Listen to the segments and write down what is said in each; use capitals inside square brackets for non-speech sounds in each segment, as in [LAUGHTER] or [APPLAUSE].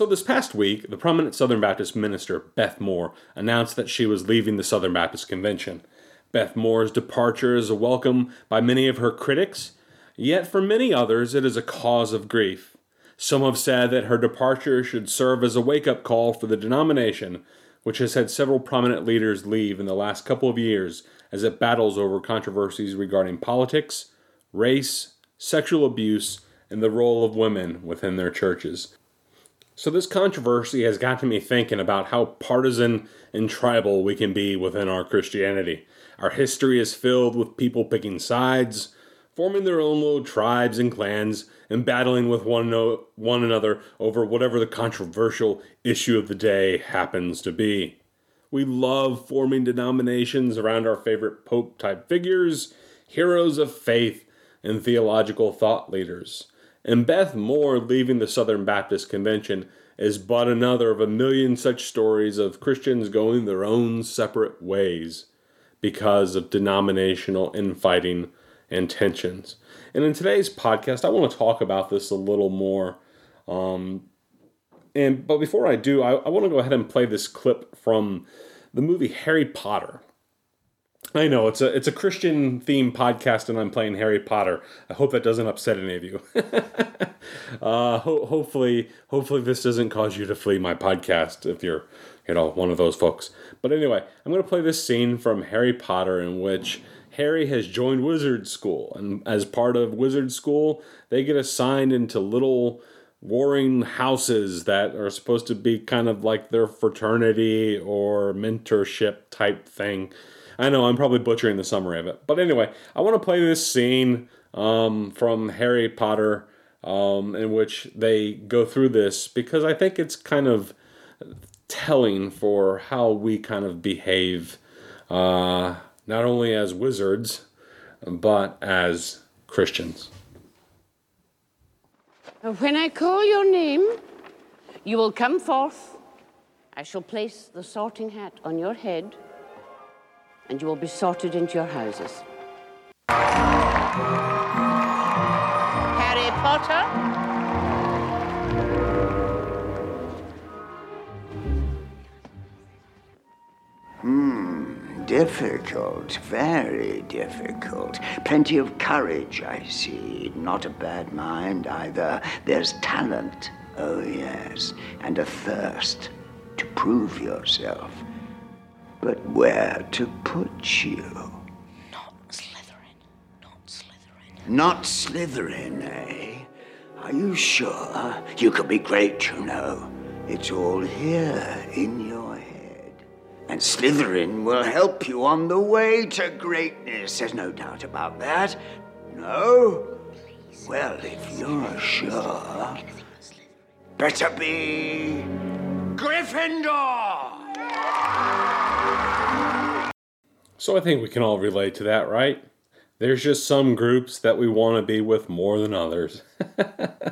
So, this past week, the prominent Southern Baptist minister, Beth Moore, announced that she was leaving the Southern Baptist Convention. Beth Moore's departure is a welcome by many of her critics, yet for many others, it is a cause of grief. Some have said that her departure should serve as a wake up call for the denomination, which has had several prominent leaders leave in the last couple of years as it battles over controversies regarding politics, race, sexual abuse, and the role of women within their churches. So, this controversy has got me thinking about how partisan and tribal we can be within our Christianity. Our history is filled with people picking sides, forming their own little tribes and clans, and battling with one, one another over whatever the controversial issue of the day happens to be. We love forming denominations around our favorite Pope type figures, heroes of faith, and theological thought leaders. And Beth Moore leaving the Southern Baptist Convention is but another of a million such stories of Christians going their own separate ways because of denominational infighting and tensions. And in today's podcast, I want to talk about this a little more. Um, and but before I do, I, I want to go ahead and play this clip from the movie Harry Potter. I know it's a it's a Christian themed podcast, and I'm playing Harry Potter. I hope that doesn't upset any of you. [LAUGHS] uh, ho- hopefully, hopefully this doesn't cause you to flee my podcast if you're, you know, one of those folks. But anyway, I'm going to play this scene from Harry Potter in which Harry has joined Wizard School, and as part of Wizard School, they get assigned into little warring houses that are supposed to be kind of like their fraternity or mentorship type thing I know I'm probably butchering the summary of it, but anyway, I want to play this scene um, from Harry Potter um, in which they go through this because I think it's kind of telling for how we kind of behave, uh, not only as wizards, but as Christians. When I call your name, you will come forth. I shall place the sorting hat on your head and you will be sorted into your houses. Harry Potter? Hmm, difficult, very difficult. Plenty of courage, I see. Not a bad mind either. There's talent, oh yes, and a thirst to prove yourself but where to put you? Not Slytherin. Not Slytherin. Not Slytherin, eh? Are you sure? You could be great, you know. It's all here in your head. And Slytherin will help you on the way to greatness. There's no doubt about that. No? Please. Well, if you're sure, better be Gryffindor! So I think we can all relate to that, right? There's just some groups that we want to be with more than others.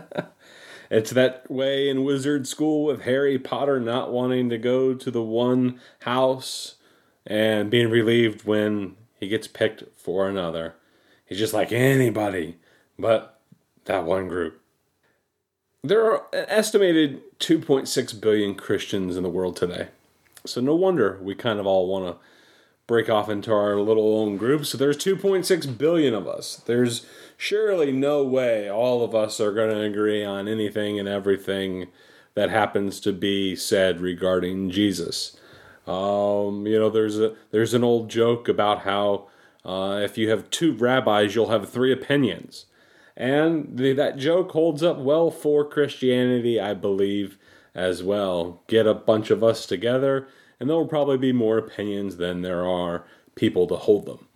[LAUGHS] it's that way in wizard school with Harry Potter not wanting to go to the one house and being relieved when he gets picked for another. He's just like anybody but that one group. There are an estimated 2.6 billion Christians in the world today. So no wonder we kind of all want to break off into our little own groups. So there's 2.6 billion of us. There's surely no way all of us are going to agree on anything and everything that happens to be said regarding Jesus. Um, you know, there's a there's an old joke about how uh, if you have two rabbis, you'll have three opinions, and the, that joke holds up well for Christianity, I believe, as well. Get a bunch of us together and there will probably be more opinions than there are people to hold them.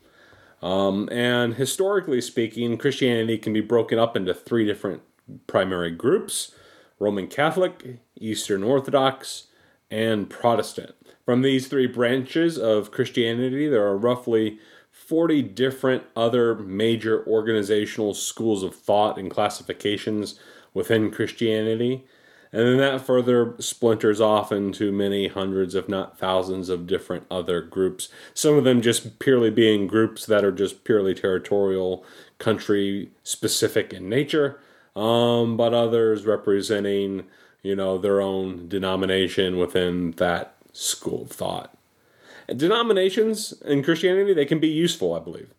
Um, and historically speaking, Christianity can be broken up into three different primary groups Roman Catholic, Eastern Orthodox, and Protestant. From these three branches of Christianity, there are roughly 40 different other major organizational schools of thought and classifications within Christianity. And then that further splinters off into many hundreds, if not thousands, of different other groups. Some of them just purely being groups that are just purely territorial, country specific in nature, um, but others representing, you know, their own denomination within that school of thought. Denominations in Christianity, they can be useful, I believe.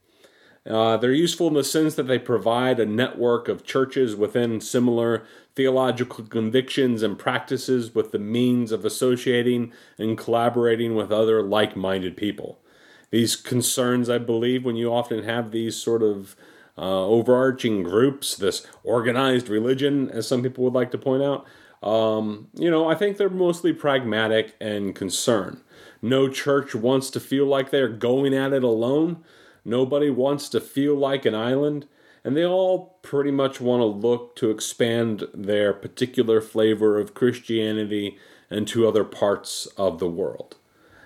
Uh, they're useful in the sense that they provide a network of churches within similar theological convictions and practices with the means of associating and collaborating with other like minded people. These concerns, I believe, when you often have these sort of uh, overarching groups, this organized religion, as some people would like to point out, um, you know, I think they're mostly pragmatic and concerned. No church wants to feel like they're going at it alone. Nobody wants to feel like an island, and they all pretty much want to look to expand their particular flavor of Christianity into other parts of the world.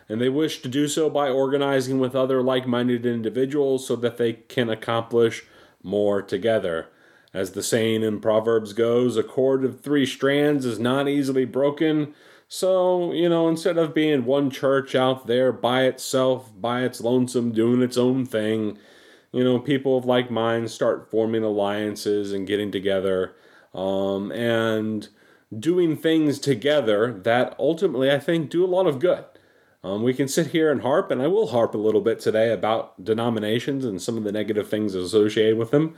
And they wish to do so by organizing with other like minded individuals so that they can accomplish more together. As the saying in Proverbs goes, a cord of three strands is not easily broken, so, you know, instead of being one church out there by itself, by its lonesome, doing its own thing, you know, people of like minds start forming alliances and getting together um, and doing things together that ultimately I think do a lot of good. Um, we can sit here and harp, and I will harp a little bit today about denominations and some of the negative things associated with them.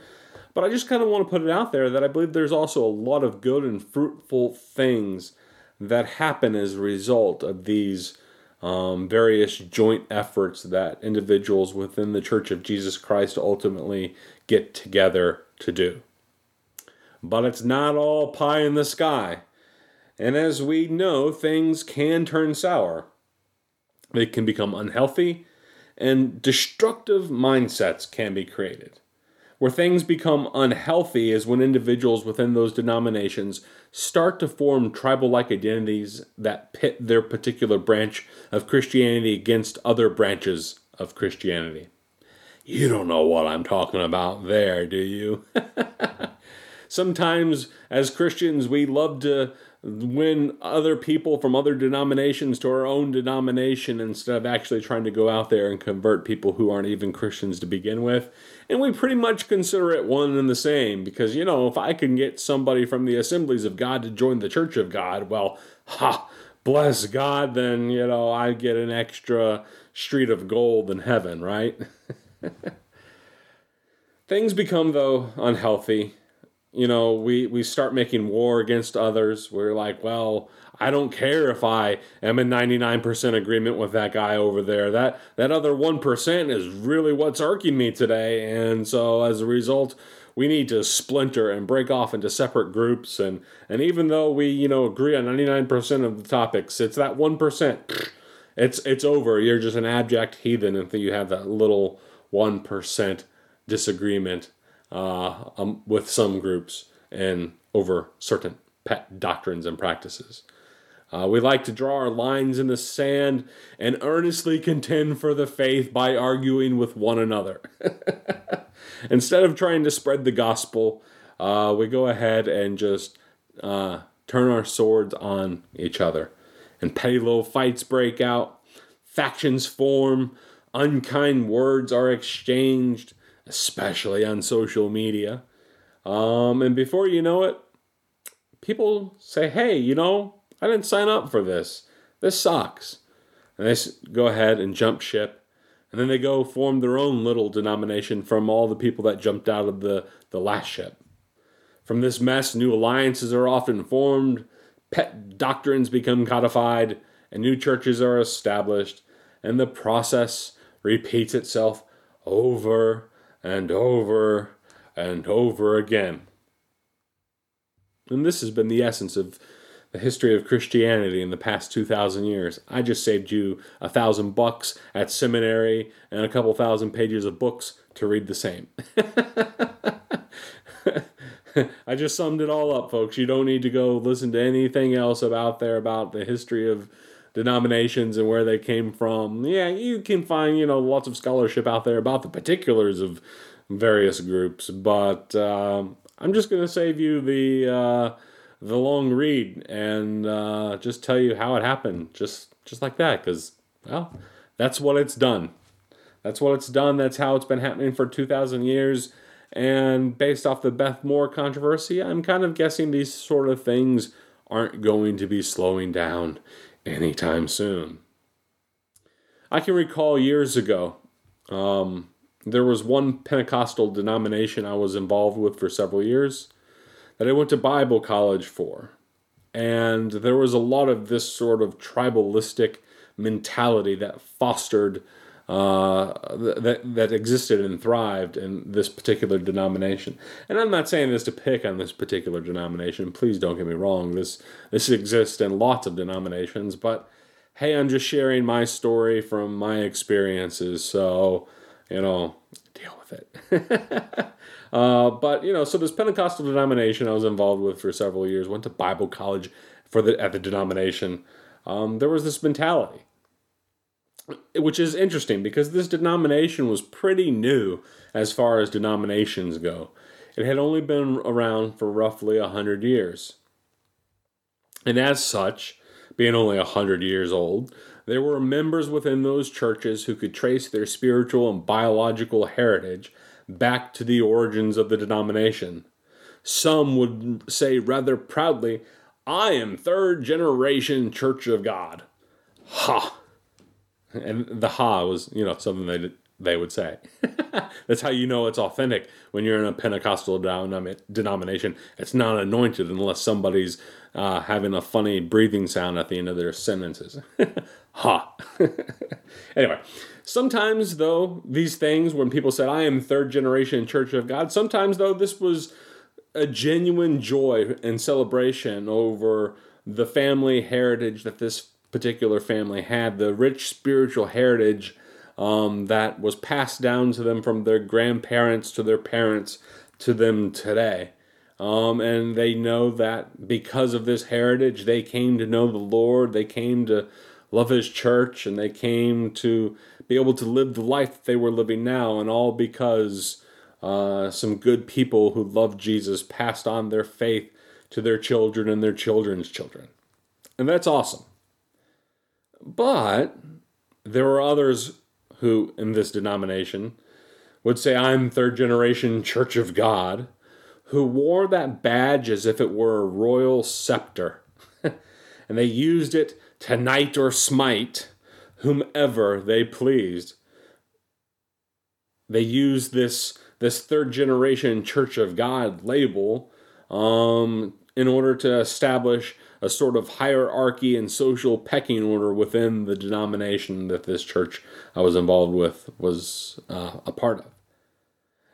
But I just kind of want to put it out there that I believe there's also a lot of good and fruitful things that happen as a result of these um, various joint efforts that individuals within the Church of Jesus Christ ultimately get together to do. But it's not all pie in the sky. And as we know, things can turn sour. They can become unhealthy, and destructive mindsets can be created. Where things become unhealthy is when individuals within those denominations start to form tribal like identities that pit their particular branch of Christianity against other branches of Christianity. You don't know what I'm talking about there, do you? [LAUGHS] Sometimes, as Christians, we love to win other people from other denominations to our own denomination instead of actually trying to go out there and convert people who aren't even Christians to begin with. And we pretty much consider it one and the same because, you know, if I can get somebody from the assemblies of God to join the church of God, well, ha, bless God, then, you know, I get an extra street of gold in heaven, right? [LAUGHS] Things become, though, unhealthy you know, we, we start making war against others. We're like, well, I don't care if I am in 99% agreement with that guy over there. That that other 1% is really what's irking me today. And so as a result, we need to splinter and break off into separate groups and and even though we, you know, agree on 99% of the topics, it's that 1%. [SNIFFS] It's it's over. You're just an abject heathen if you have that little 1% disagreement uh, um, with some groups and over certain pet doctrines and practices. Uh, we like to draw our lines in the sand and earnestly contend for the faith by arguing with one another. [LAUGHS] Instead of trying to spread the gospel, uh, we go ahead and just uh, turn our swords on each other. And petty little fights break out, factions form, unkind words are exchanged, especially on social media. Um, and before you know it, people say, hey, you know, I didn't sign up for this. This sucks. And they go ahead and jump ship. And then they go form their own little denomination from all the people that jumped out of the, the last ship. From this mess, new alliances are often formed, pet doctrines become codified, and new churches are established, and the process repeats itself over and over and over again. And this has been the essence of the history of Christianity in the past 2,000 years. I just saved you a thousand bucks at seminary and a couple thousand pages of books to read the same. [LAUGHS] I just summed it all up, folks. You don't need to go listen to anything else about there about the history of denominations and where they came from. Yeah, you can find, you know, lots of scholarship out there about the particulars of various groups, but um, I'm just going to save you the uh, the long read and uh, just tell you how it happened, just just like that, because well, that's what it's done. That's what it's done. That's how it's been happening for 2,000 years. And based off the Beth Moore controversy, I'm kind of guessing these sort of things aren't going to be slowing down anytime soon. I can recall years ago, um, there was one Pentecostal denomination I was involved with for several years that I went to Bible college for. And there was a lot of this sort of tribalistic mentality that fostered uh, that that existed and thrived in this particular denomination. And I'm not saying this to pick on this particular denomination. Please don't get me wrong. This this exists in lots of denominations, but hey, I'm just sharing my story from my experiences. So you know, deal with it. [LAUGHS] uh, but you know, so this Pentecostal denomination I was involved with for several years. Went to Bible college for the at the denomination. Um, there was this mentality which is interesting because this denomination was pretty new as far as denominations go. It had only been around for roughly a hundred years. And as such, being only a hundred years old, there were members within those churches who could trace their spiritual and biological heritage back to the origins of the denomination. Some would say rather proudly, I am third generation Church of God. Ha! And the ha was you know something they they would say. [LAUGHS] That's how you know it's authentic when you're in a Pentecostal denomination. It's not anointed unless somebody's uh, having a funny breathing sound at the end of their sentences. [LAUGHS] ha. [LAUGHS] anyway, sometimes though these things when people said I am third generation Church of God, sometimes though this was a genuine joy and celebration over the family heritage that this particular family had, the rich spiritual heritage um, that was passed down to them from their grandparents to their parents to them today. Um, and they know that because of this heritage, they came to know the Lord, they came to love His church, and they came to be able to live the life that they were living now, and all because uh, some good people who loved Jesus passed on their faith to their children and their children's children. And that's awesome. But there were others who, in this denomination, would say, I'm third generation Church of God, who wore that badge as if it were a royal scepter. [LAUGHS] and they used it to knight or smite whomever they pleased. They used this, this third generation Church of God label um, in order to establish a sort of hierarchy and social pecking order within the denomination that this church I was involved with was uh, a part of.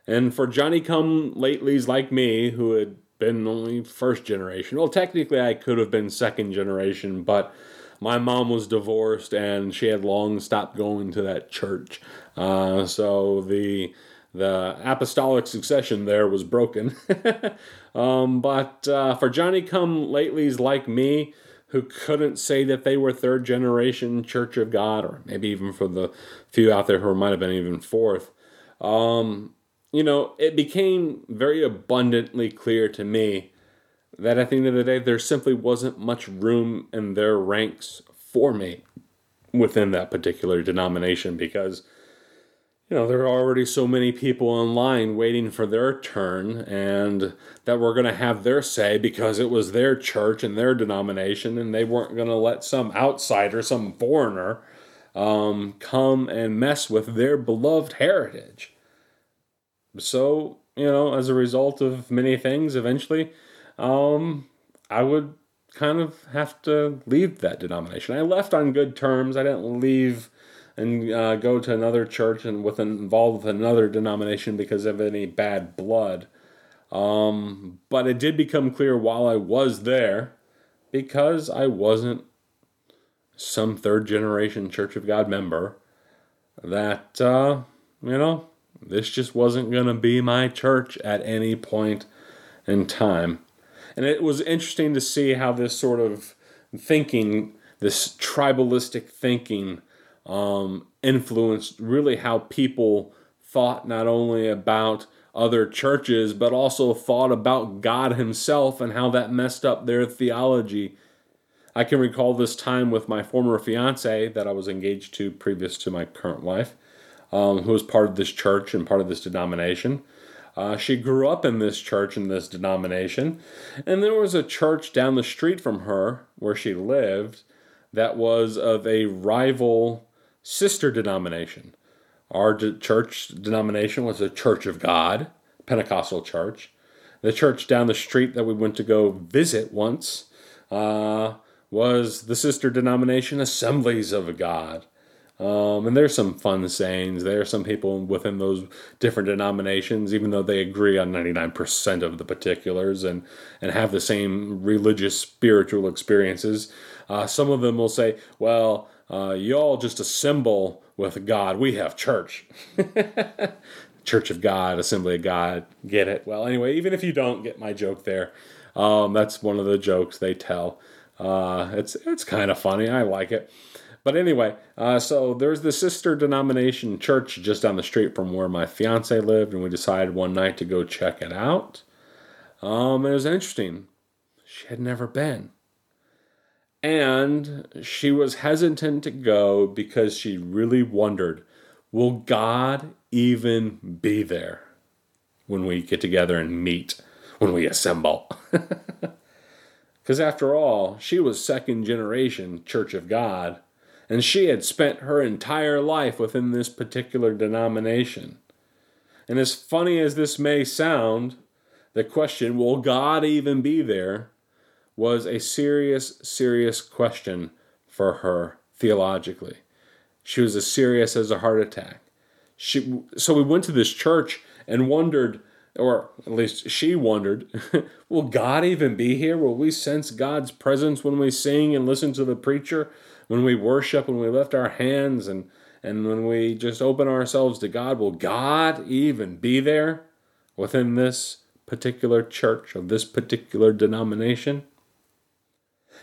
And for Johnny come latelys like me, who had been only first generation, well, technically I could have been second generation, but my mom was divorced and she had long stopped going to that church. Uh, so the the apostolic succession there was broken. [LAUGHS] um, but uh, for Johnny come latelys like me, who couldn't say that they were third generation Church of God, or maybe even for the few out there who might have been even fourth, um, you know, it became very abundantly clear to me that at the end of the day, there simply wasn't much room in their ranks for me within that particular denomination because you know, there are already so many people in line waiting for their turn and that we're going to have their say because it was their church and their denomination and they weren't going to let some outsider, some foreigner, um, come and mess with their beloved heritage. So, you know, as a result of many things, eventually, um, I would kind of have to leave that denomination. I left on good terms. I didn't leave and uh, go to another church and with involved with another denomination because of any bad blood. Um, but it did become clear while I was there, because I wasn't some third generation Church of God member, that, uh, you know, this just wasn't going to be my church at any point in time. And it was interesting to see how this sort of thinking, this tribalistic thinking, um, influenced really how people thought not only about other churches, but also thought about God Himself and how that messed up their theology. I can recall this time with my former fiance that I was engaged to previous to my current wife, um, who was part of this church and part of this denomination. Uh, she grew up in this church in this denomination, and there was a church down the street from her where she lived that was of a rival sister denomination. Our de- church denomination was a Church of God, Pentecostal church. The church down the street that we went to go visit once uh, was the sister denomination Assemblies of God. Um, and there's some fun sayings. There are some people within those different denominations, even though they agree on 99% of the particulars and, and have the same religious, spiritual experiences. Uh, some of them will say, well, uh, y'all just assemble with God. We have church. [LAUGHS] church of God, Assembly of God. Get it? Well, anyway, even if you don't get my joke there, um, that's one of the jokes they tell. Uh, it's it's kind of funny. I like it. But anyway, uh, so there's the sister denomination church just down the street from where my fiance lived, and we decided one night to go check it out. Um, it was interesting. She had never been. And she was hesitant to go because she really wondered will God even be there when we get together and meet, when we assemble? [LAUGHS] Because after all, she was second generation Church of God and she had spent her entire life within this particular denomination. And as funny as this may sound, the question, will God even be there, was a serious, serious question for her theologically. She was as serious as a heart attack. She, so we went to this church and wondered, or at least she wondered, [LAUGHS] will God even be here? Will we sense God's presence when we sing and listen to the preacher? when we worship, when we lift our hands, and, and when we just open ourselves to God, will God even be there within this particular church of this particular denomination?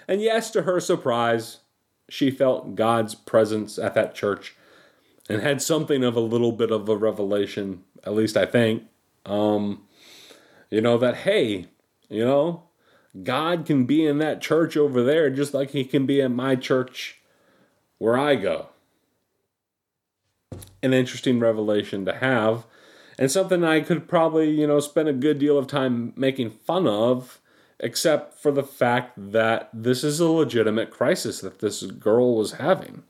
And yes, to her surprise, she felt God's presence at that church and had something of a little bit of a revelation, at least I think. Um, you know, that, hey, you know, God can be in that church over there just like he can be in my church where I go. An interesting revelation to have, and something I could probably, you know, spend a good deal of time making fun of, except for the fact that this is a legitimate crisis that this girl was having,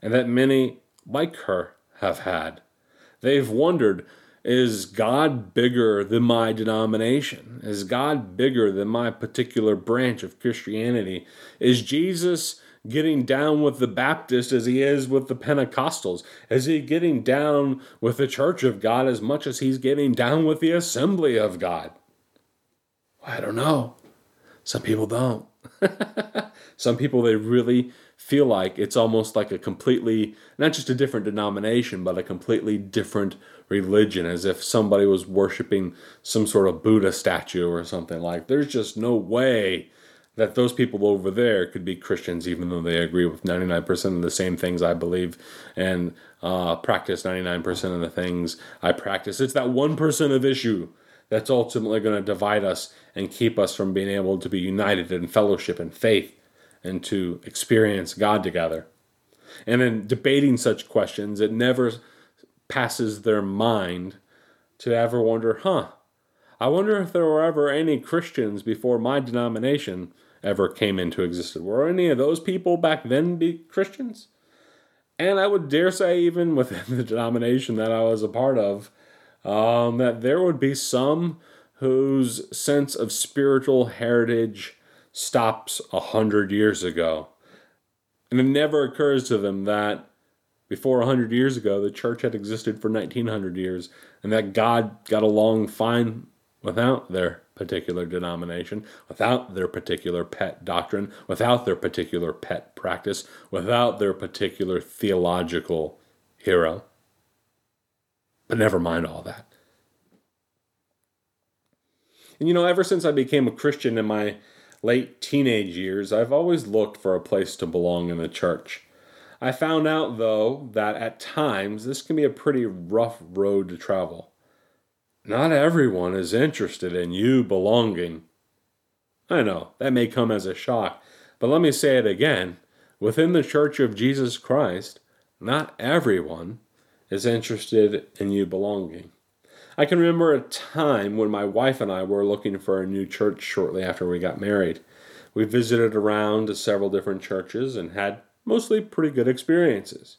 and that many like her have had. They've wondered is God bigger than my denomination? Is God bigger than my particular branch of Christianity? Is Jesus getting down with the Baptist as he is with the Pentecostals? Is he getting down with the Church of God as much as he's getting down with the Assembly of God? I don't know. Some people don't. [LAUGHS] Some people, they really feel like it's almost like a completely, not just a different denomination, but a completely different religion, as if somebody was worshiping some sort of Buddha statue or something like. There's just no way that those people over there could be Christians, even though they agree with 99% of the same things I believe and uh, practice 99% of the things I practice. It's that 1% of issue that's ultimately going to divide us and keep us from being able to be united in fellowship and faith and to experience God together. And in debating such questions, it never passes their mind to ever wonder, huh, I wonder if there were ever any Christians before my denomination ever came into existence. Were any of those people back then be Christians? And I would dare say, even within [LAUGHS] the denomination that I was a part of, um, that there would be some whose sense of spiritual heritage stops a hundred years ago. And it never occurs to them that before a 100 years ago, the church had existed for 1900 years, and that God got along fine without their particular denomination, without their particular pet doctrine, without their particular pet practice, without their particular theological hero. But never mind all that. And you know, ever since I became a Christian in my late teenage years, I've always looked for a place to belong in the church. I found out, though, that at times this can be a pretty rough road to travel. Not everyone is interested in you belonging. I know, that may come as a shock, but let me say it again. Within the Church of Jesus Christ, not everyone is interested in you belonging. I can remember a time when my wife and I were looking for a new church shortly after we got married. We visited around to several different churches and had mostly pretty good experiences.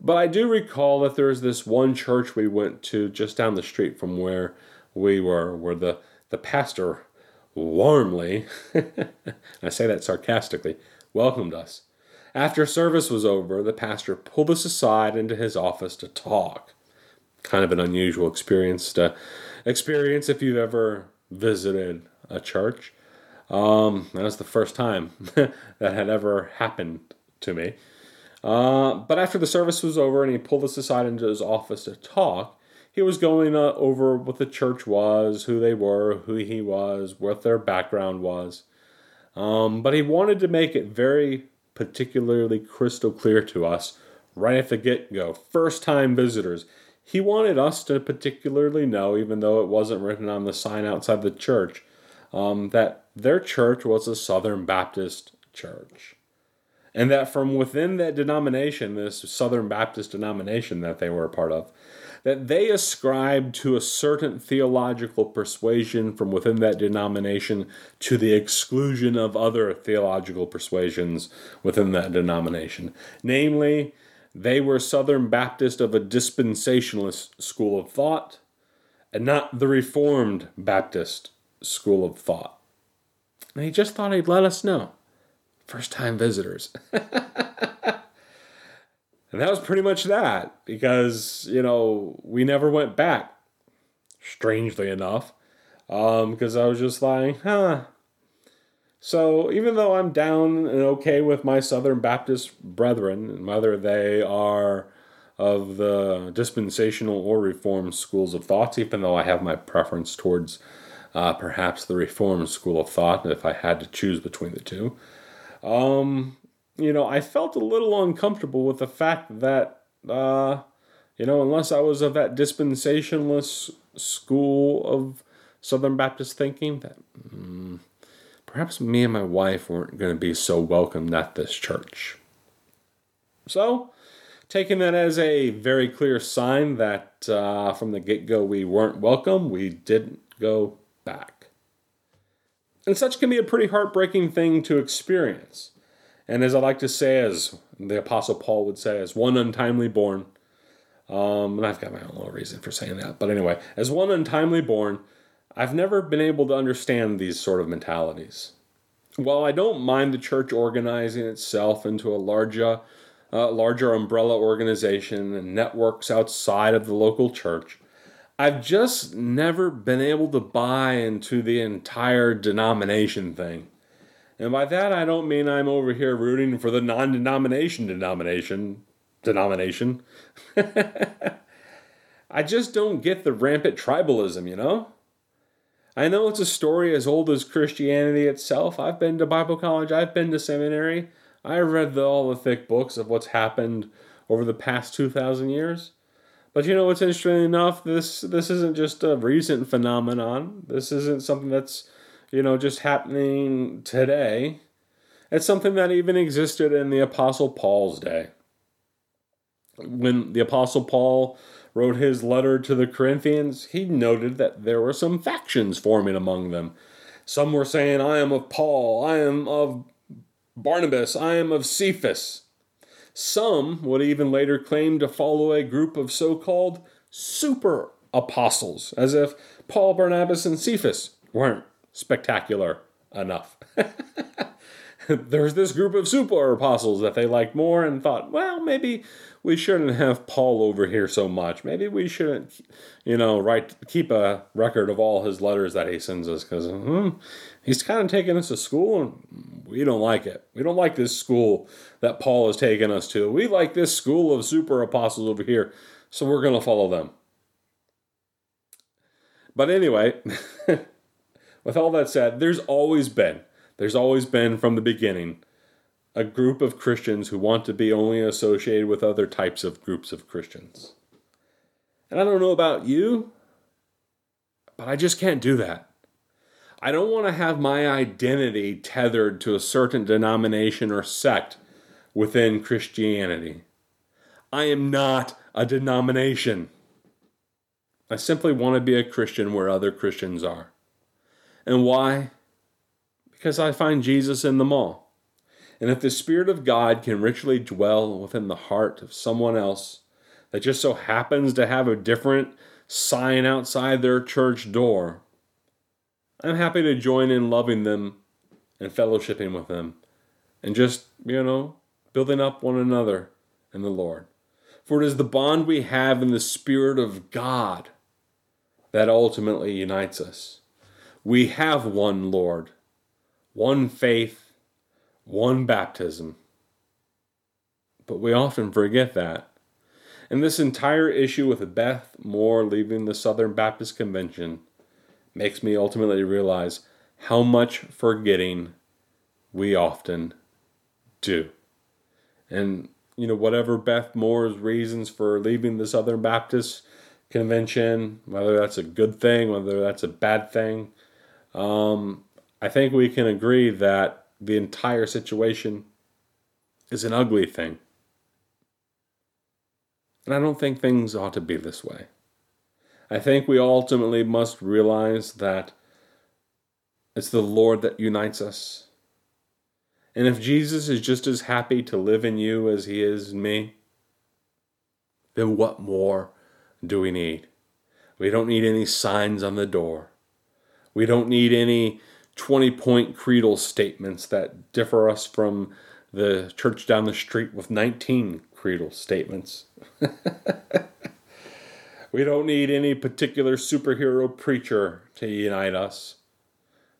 But I do recall that there was this one church we went to just down the street from where we were, where the, the pastor warmly, [LAUGHS] I say that sarcastically, welcomed us. After service was over, the pastor pulled us aside into his office to talk. Kind of an unusual experience to experience if you've ever visited a church. Um, that was the first time [LAUGHS] that had ever happened to me. Uh, but after the service was over and he pulled us aside into his office to talk, he was going uh, over what the church was, who they were, who he was, what their background was. Um, but he wanted to make it very particularly crystal clear to us right at the get go, first time visitors. He wanted us to particularly know, even though it wasn't written on the sign outside the church, um, that their church was a Southern Baptist church. And that from within that denomination, this Southern Baptist denomination that they were a part of, that they ascribed to a certain theological persuasion from within that denomination to the exclusion of other theological persuasions within that denomination. Namely, they were Southern Baptist of a dispensationalist school of thought and not the Reformed Baptist school of thought. And he just thought he'd let us know. First time visitors. [LAUGHS] And that was pretty much that because, you know, we never went back, strangely enough, because um, I was just like, huh. So even though I'm down and okay with my Southern Baptist brethren, whether they are of the dispensational or reformed schools of thoughts, even though I have my preference towards uh, perhaps the reformed school of thought if I had to choose between the two. Um, you know, I felt a little uncomfortable with the fact that, uh, you know, unless I was of that dispensationalist school of Southern Baptist thinking, that mm, perhaps me and my wife weren't going to be so welcomed at this church. So, taking that as a very clear sign that uh, from the get go we weren't welcome, we didn't go back. And such can be a pretty heartbreaking thing to experience. And as I like to say, as the Apostle Paul would say, as one untimely born, um, and I've got my own little reason for saying that, but anyway, as one untimely born, I've never been able to understand these sort of mentalities. While I don't mind the church organizing itself into a larger, uh, larger umbrella organization and networks outside of the local church, I've just never been able to buy into the entire denomination thing. And by that, I don't mean I'm over here rooting for the non denomination denomination. Denomination. [LAUGHS] I just don't get the rampant tribalism, you know? I know it's a story as old as Christianity itself. I've been to Bible college, I've been to seminary, I've read the, all the thick books of what's happened over the past 2,000 years. But you know what's interesting enough? This this isn't just a recent phenomenon. This isn't something that's you know, just happening today. It's something that even existed in the Apostle Paul's day. When the Apostle Paul wrote his letter to the Corinthians, he noted that there were some factions forming among them. Some were saying, I am of Paul, I am of Barnabas, I am of Cephas. Some would even later claim to follow a group of so called super apostles, as if Paul, Barnabas, and Cephas weren't spectacular enough. [LAUGHS] There's this group of super apostles that they liked more and thought, well, maybe we shouldn't have Paul over here so much. Maybe we shouldn't, you know, write keep a record of all his letters that he sends us because hmm, he's kind of taking us to school and we don't like it. We don't like this school that Paul has taken us to. We like this school of super apostles over here, so we're going to follow them. But anyway. [LAUGHS] with all that said, there's always been, there's always been from the beginning, a group of Christians who want to be only associated with other types of groups of Christians. And I don't know about you, but I just can't do that. I don't want to have my identity tethered to a certain denomination or sect within Christianity. I am not a denomination. I simply want to be a Christian where other Christians are. And why? Because I find Jesus in them all. And if the Spirit of God can richly dwell within the heart of someone else that just so happens to have a different sign outside their church door, I'm happy to join in loving them and fellowshipping with them and just, you know, building up one another in the Lord. For it is the bond we have in the Spirit of God that ultimately unites us. We have one Lord, one faith, one baptism. But we often forget that. And this entire issue with Beth Moore leaving the Southern Baptist Convention makes me ultimately realize how much forgetting we often do. And, you know, whatever Beth Moore's reasons for leaving the Southern Baptist Convention, whether that's a good thing, whether that's a bad thing, um, I think we can agree that the entire situation is an ugly thing. And I don't think things ought to be this way. I think we ultimately must realize that it's the Lord that unites us. And if Jesus is just as happy to live in you as he is in me, then what more do we need? We don't need any signs on the door. We don't need any 20 point creedal statements that differ us from the church down the street with 19 creedal statements. [LAUGHS] We don't need any particular superhero preacher to unite us.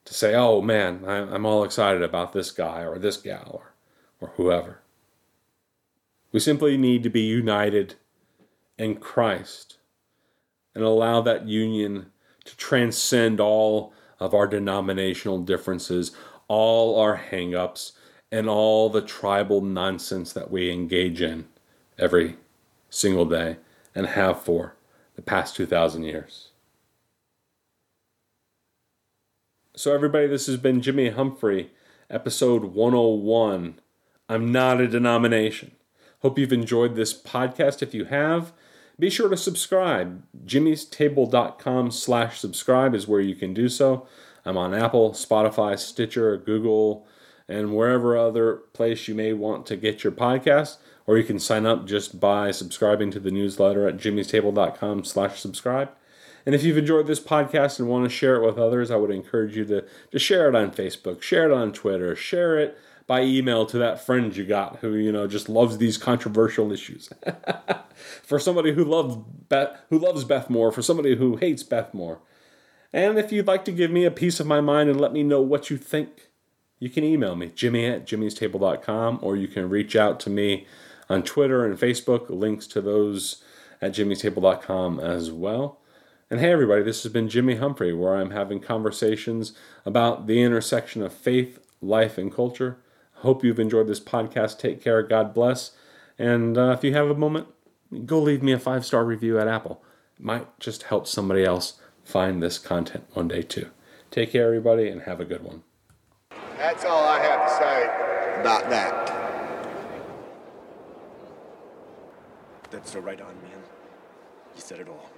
To say, oh man, I'm all excited about this guy or this gal or, or whoever. We simply need to be united in Christ and allow that union to transcend all of our denominational differences, all our hang ups, and all the tribal nonsense that we engage in every single day and have for the past 2,000 years. So, everybody, this has been Jimmy Humphrey, episode 101. I'm not a denomination. Hope you've enjoyed this podcast. If you have, be sure to subscribe. jimmystable.com slash subscribe is where you can do so. I'm on Apple, Spotify, Stitcher, Google, and wherever other place you may want to get your podcast or you can sign up just by subscribing to the newsletter at jimmystable.com slash subscribe. And if you've enjoyed this podcast and want to share it with others, I would encourage you to, to share it on Facebook, share it on Twitter, share it by email to that friend you got who, you know, just loves these controversial issues. [LAUGHS] for somebody who loves Beth, who loves Beth Moore, for somebody who hates Beth Moore. And if you'd like to give me a piece of my mind and let me know what you think, you can email me, jimmy at jimmystable.com, or you can reach out to me on Twitter and Facebook. Links to those at jimmystable.com as well. And hey, everybody, this has been Jimmy Humphrey, where I'm having conversations about the intersection of faith, life, and culture. Hope you've enjoyed this podcast. Take care. God bless. And uh, if you have a moment, go leave me a five star review at Apple. It might just help somebody else find this content one day, too. Take care, everybody, and have a good one. That's all I have to say about that. That's so right on, man. You said it all.